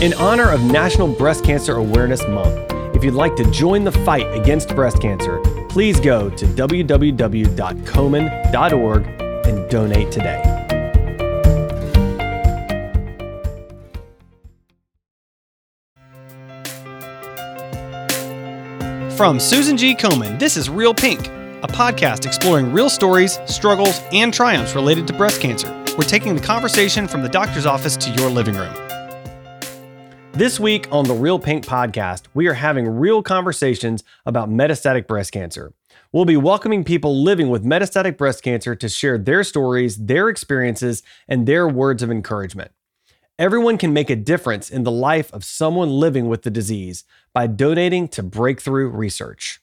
In honor of National Breast Cancer Awareness Month, if you'd like to join the fight against breast cancer, please go to www.komen.org and donate today. From Susan G. Komen, this is Real Pink, a podcast exploring real stories, struggles, and triumphs related to breast cancer. We're taking the conversation from the doctor's office to your living room. This week on the Real Pink podcast, we are having real conversations about metastatic breast cancer. We'll be welcoming people living with metastatic breast cancer to share their stories, their experiences, and their words of encouragement. Everyone can make a difference in the life of someone living with the disease by donating to breakthrough research.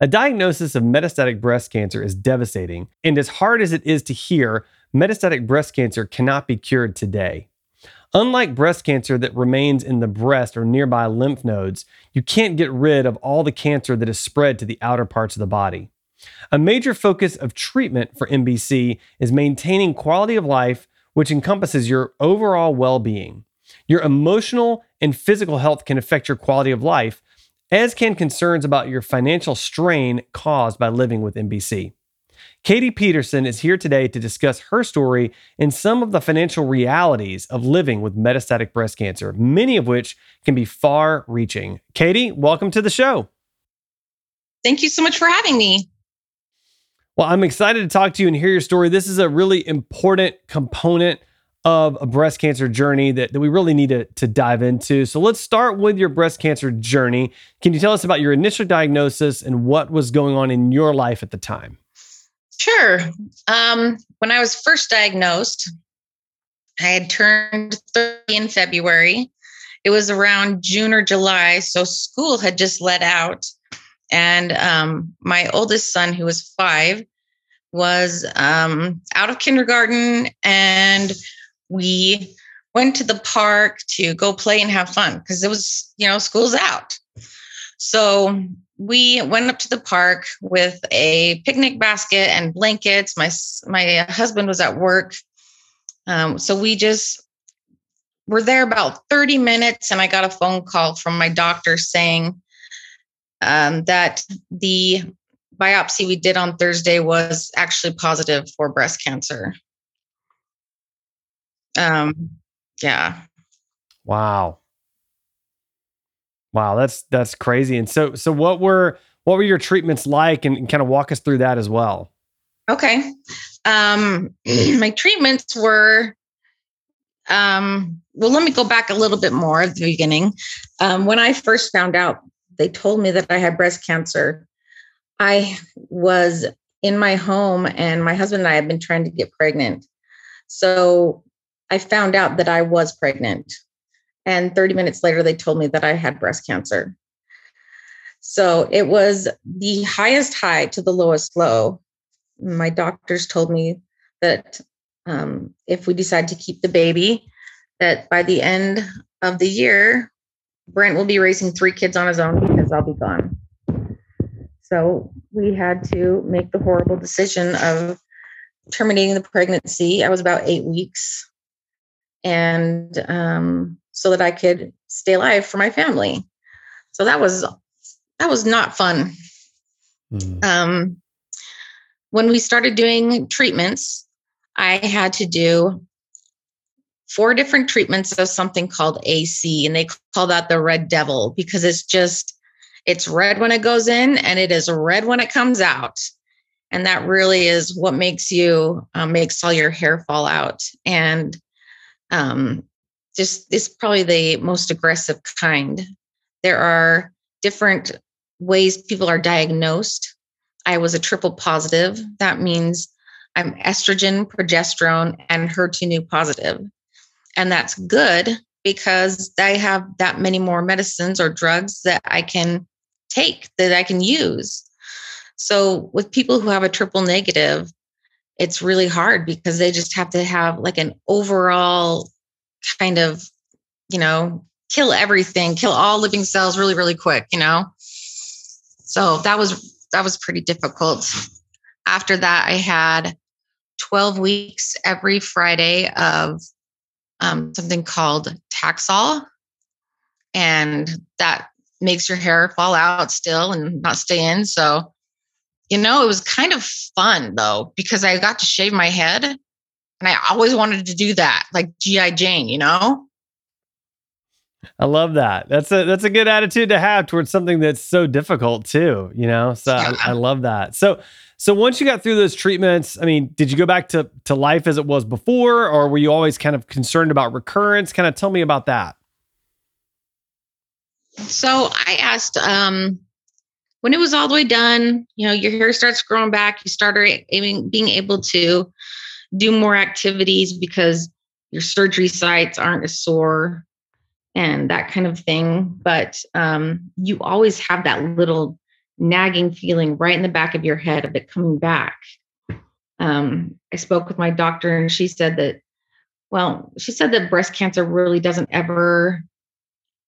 A diagnosis of metastatic breast cancer is devastating, and as hard as it is to hear, metastatic breast cancer cannot be cured today. Unlike breast cancer that remains in the breast or nearby lymph nodes, you can't get rid of all the cancer that is spread to the outer parts of the body. A major focus of treatment for MBC is maintaining quality of life which encompasses your overall well being. Your emotional and physical health can affect your quality of life, as can concerns about your financial strain caused by living with MBC. Katie Peterson is here today to discuss her story and some of the financial realities of living with metastatic breast cancer, many of which can be far reaching. Katie, welcome to the show. Thank you so much for having me. Well, I'm excited to talk to you and hear your story. This is a really important component of a breast cancer journey that, that we really need to, to dive into. So let's start with your breast cancer journey. Can you tell us about your initial diagnosis and what was going on in your life at the time? Sure. Um, when I was first diagnosed, I had turned 30 in February. It was around June or July, so school had just let out. And um, my oldest son, who was five, was um, out of kindergarten, and we went to the park to go play and have fun because it was, you know, school's out. So we went up to the park with a picnic basket and blankets. My my husband was at work, um, so we just were there about 30 minutes, and I got a phone call from my doctor saying um, that the biopsy we did on Thursday was actually positive for breast cancer. Um, yeah. Wow. Wow, that's that's crazy. And so so what were what were your treatments like and, kind of walk us through that as well? Okay. Um my treatments were um well let me go back a little bit more at the beginning. Um when I first found out they told me that I had breast cancer. I was in my home and my husband and I had been trying to get pregnant. So I found out that I was pregnant. And 30 minutes later, they told me that I had breast cancer. So it was the highest high to the lowest low. My doctors told me that um, if we decide to keep the baby, that by the end of the year, Brent will be raising three kids on his own because I'll be gone. So we had to make the horrible decision of terminating the pregnancy. I was about eight weeks, and um, so that I could stay alive for my family. So that was that was not fun. Mm. Um, when we started doing treatments, I had to do four different treatments of something called AC, and they call that the red devil because it's just it's red when it goes in and it is red when it comes out. And that really is what makes you uh, makes all your hair fall out. And um, just it's probably the most aggressive kind. There are different ways people are diagnosed. I was a triple positive. That means I'm estrogen, progesterone, and HER2 positive. And that's good because I have that many more medicines or drugs that I can take that I can use. So with people who have a triple negative, it's really hard because they just have to have like an overall kind of, you know, kill everything, kill all living cells really, really quick, you know? So that was that was pretty difficult. After that, I had 12 weeks every Friday of um, something called Taxol, and that makes your hair fall out still and not stay in. So, you know, it was kind of fun though because I got to shave my head, and I always wanted to do that, like GI Jane, you know. I love that. That's a that's a good attitude to have towards something that's so difficult too, you know. So yeah. I, I, love that. So so once you got through those treatments, I mean, did you go back to to life as it was before, or were you always kind of concerned about recurrence? Kind of tell me about that. So I asked um, when it was all the way done. You know, your hair starts growing back. You started being able to do more activities because your surgery sites aren't as sore and that kind of thing. But um, you always have that little nagging feeling right in the back of your head of it coming back. Um, I spoke with my doctor and she said that, well, she said that breast cancer really doesn't ever,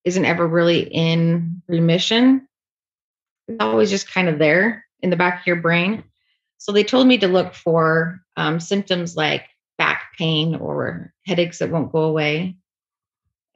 isn't ever really in remission. It's always just kind of there in the back of your brain. So they told me to look for um, symptoms like back pain or headaches that won't go away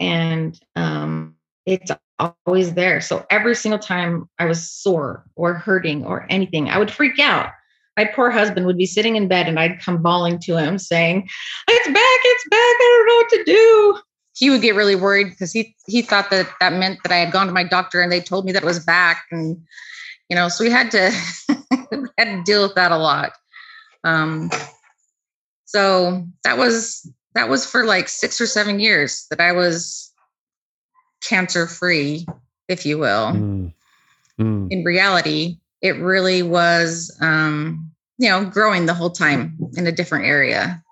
and um, it's always there. So every single time I was sore or hurting or anything, I would freak out. My poor husband would be sitting in bed and I'd come bawling to him saying, It's back, it's back, I don't know what to do. He would get really worried because he he thought that that meant that I had gone to my doctor and they told me that it was back. And, you know, so we had to had to deal with that a lot. Um, so that was that was for like six or seven years that I was cancer free, if you will. Mm. Mm. In reality, it really was, um, you know, growing the whole time in a different area.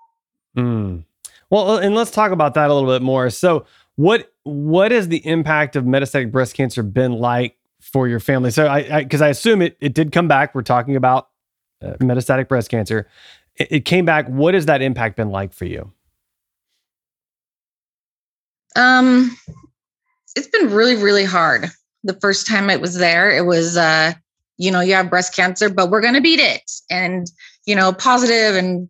Mm. Well, and let's talk about that a little bit more. So, what what has the impact of metastatic breast cancer been like for your family? So, I because I, I, assume it it did come back. We're talking about uh, metastatic breast cancer. It, it came back. What has that impact been like for you? Um, it's been really, really hard. The first time it was there, it was, uh, you know, you have breast cancer, but we're going to beat it. And, you know, positive and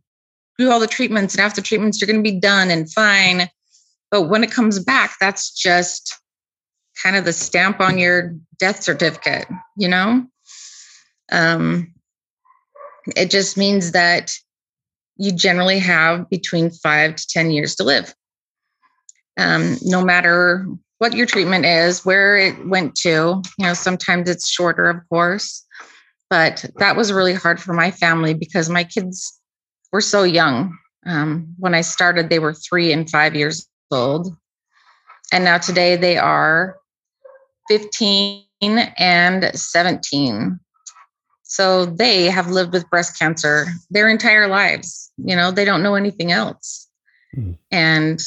do all the treatments. And after treatments, you're going to be done and fine. But when it comes back, that's just kind of the stamp on your death certificate, you know? Um, it just means that you generally have between five to 10 years to live um, no matter what your treatment is, where it went to. You know, sometimes it's shorter, of course, but that was really hard for my family because my kids were so young. Um, when I started, they were three and five years old. And now today they are 15 and 17. So they have lived with breast cancer their entire lives. You know, they don't know anything else. Mm. And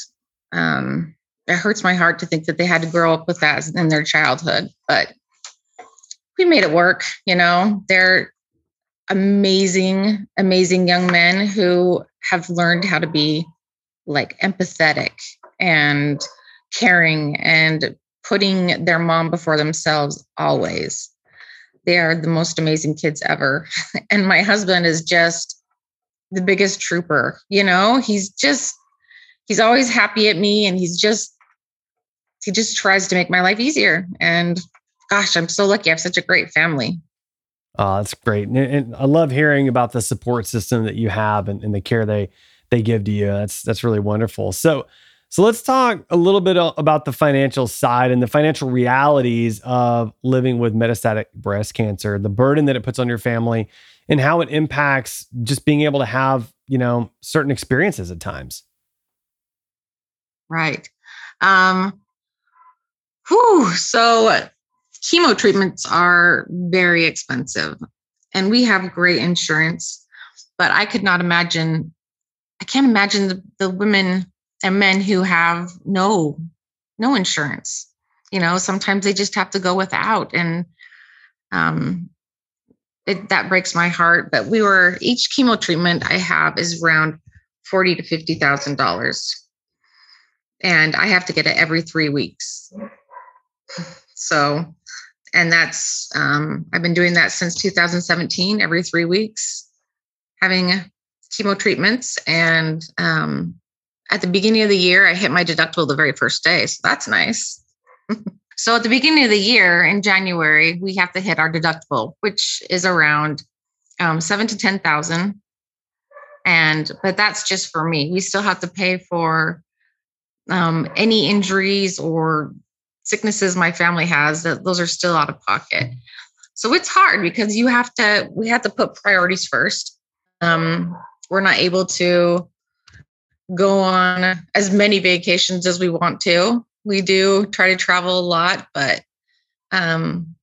um, it hurts my heart to think that they had to grow up with that in their childhood, but we made it work. You know, they're amazing, amazing young men who have learned how to be like empathetic and caring and putting their mom before themselves always. They are the most amazing kids ever. And my husband is just the biggest trooper, you know, he's just he's always happy at me and he's just he just tries to make my life easier. And gosh i'm so lucky. I have such a great family. Oh that's great. And, and i love hearing about the support system that you have and, and, the care they they give to you. That's that's really wonderful. So so let's talk a little bit about the financial side and the financial realities of living with metastatic breast cancer the burden that it puts on your family and how it impacts just being able to have you know certain experiences at times Right. Um, whew, so chemo treatments are very expensive and we have great insurance, but I could not imagine, I can't imagine the, the women and men who have no, no insurance. You know, sometimes they just have to go without and um, it, that breaks my heart. But we were each chemo treatment I have is around forty to fifty thousand dollars and I have to get it every three weeks. So, and that's, um, I've been doing that since 2017, every three weeks, having chemo treatments. And um, at the beginning of the year, I hit my deductible the very first day. So that's nice. so at the beginning of the year in January, we have to hit our deductible, which is around um, seven to 10,000. And, but that's just for me. We still have to pay for um, any injuries or sicknesses my family has that those are still out of pocket. So it's hard because you have to, we have to put priorities first. Um, we're not able to go on as many vacations as we want to. We do try to travel a lot, but um,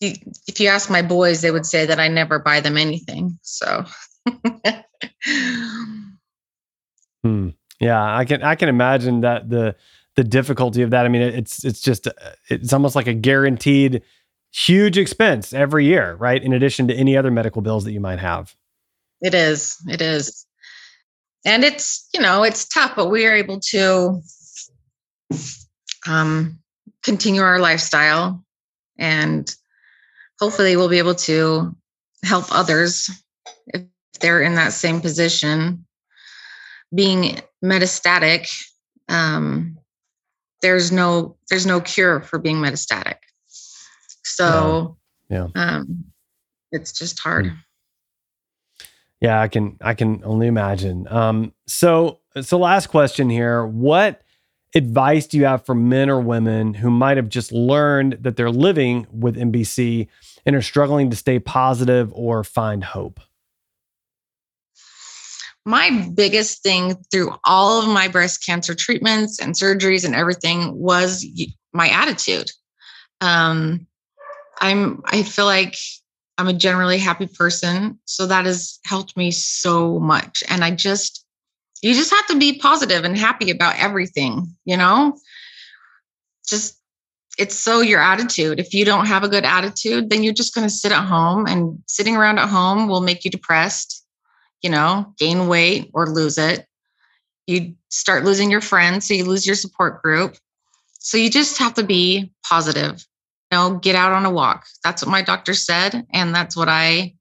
if you ask my boys, they would say that I never buy them anything. So, hmm. yeah, I can I can imagine that the the difficulty of that. I mean, it's it's just it's almost like a guaranteed huge expense every year, right? In addition to any other medical bills that you might have. It is. It is and it's you know it's tough but we are able to um, continue our lifestyle and hopefully we'll be able to help others if they're in that same position being metastatic um, there's no there's no cure for being metastatic so yeah, yeah. Um, it's just hard mm. Yeah, I can I can only imagine. Um, so so last question here. What advice do you have for men or women who might have just learned that they're living with MBC and are struggling to stay positive or find hope? My biggest thing through all of my breast cancer treatments and surgeries and everything was my attitude. Um, I'm I feel like I'm a generally happy person. So that has helped me so much. And I just, you just have to be positive and happy about everything, you know? Just, it's so your attitude. If you don't have a good attitude, then you're just going to sit at home and sitting around at home will make you depressed, you know, gain weight or lose it. You start losing your friends, so you lose your support group. So you just have to be positive know, get out on a walk. That's what my doctor said. And that's what I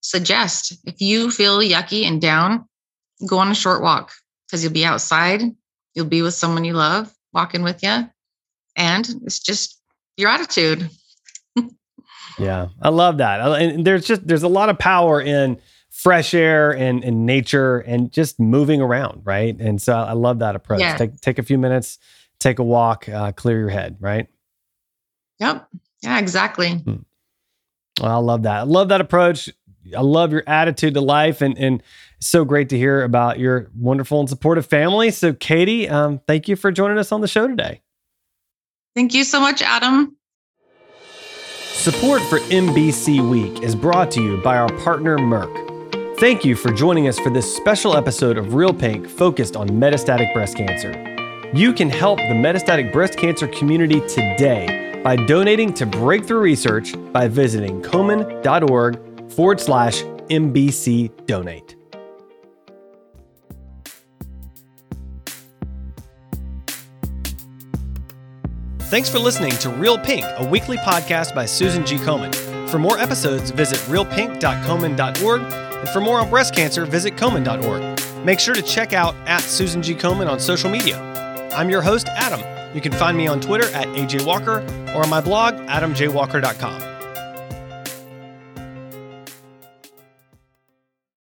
suggest. If you feel yucky and down, go on a short walk because you'll be outside. You'll be with someone you love walking with you. And it's just your attitude. yeah, I love that. And there's just, there's a lot of power in fresh air and, and nature and just moving around. Right. And so I love that approach. Yeah. Take, take a few minutes, take a walk, uh, clear your head. Right. Yep. Yeah, exactly. Hmm. Well, I love that. I love that approach. I love your attitude to life and and so great to hear about your wonderful and supportive family. So Katie, um, thank you for joining us on the show today. Thank you so much, Adam. Support for MBC Week is brought to you by our partner Merck. Thank you for joining us for this special episode of Real Pink focused on metastatic breast cancer. You can help the metastatic breast cancer community today by donating to Breakthrough Research by visiting komen.org forward slash MBC donate. Thanks for listening to Real Pink, a weekly podcast by Susan G. Komen. For more episodes, visit realpink.komen.org, and for more on breast cancer, visit komen.org. Make sure to check out at Susan G. Komen on social media. I'm your host, Adam. You can find me on Twitter at AJ Walker or on my blog, adamjwalker.com.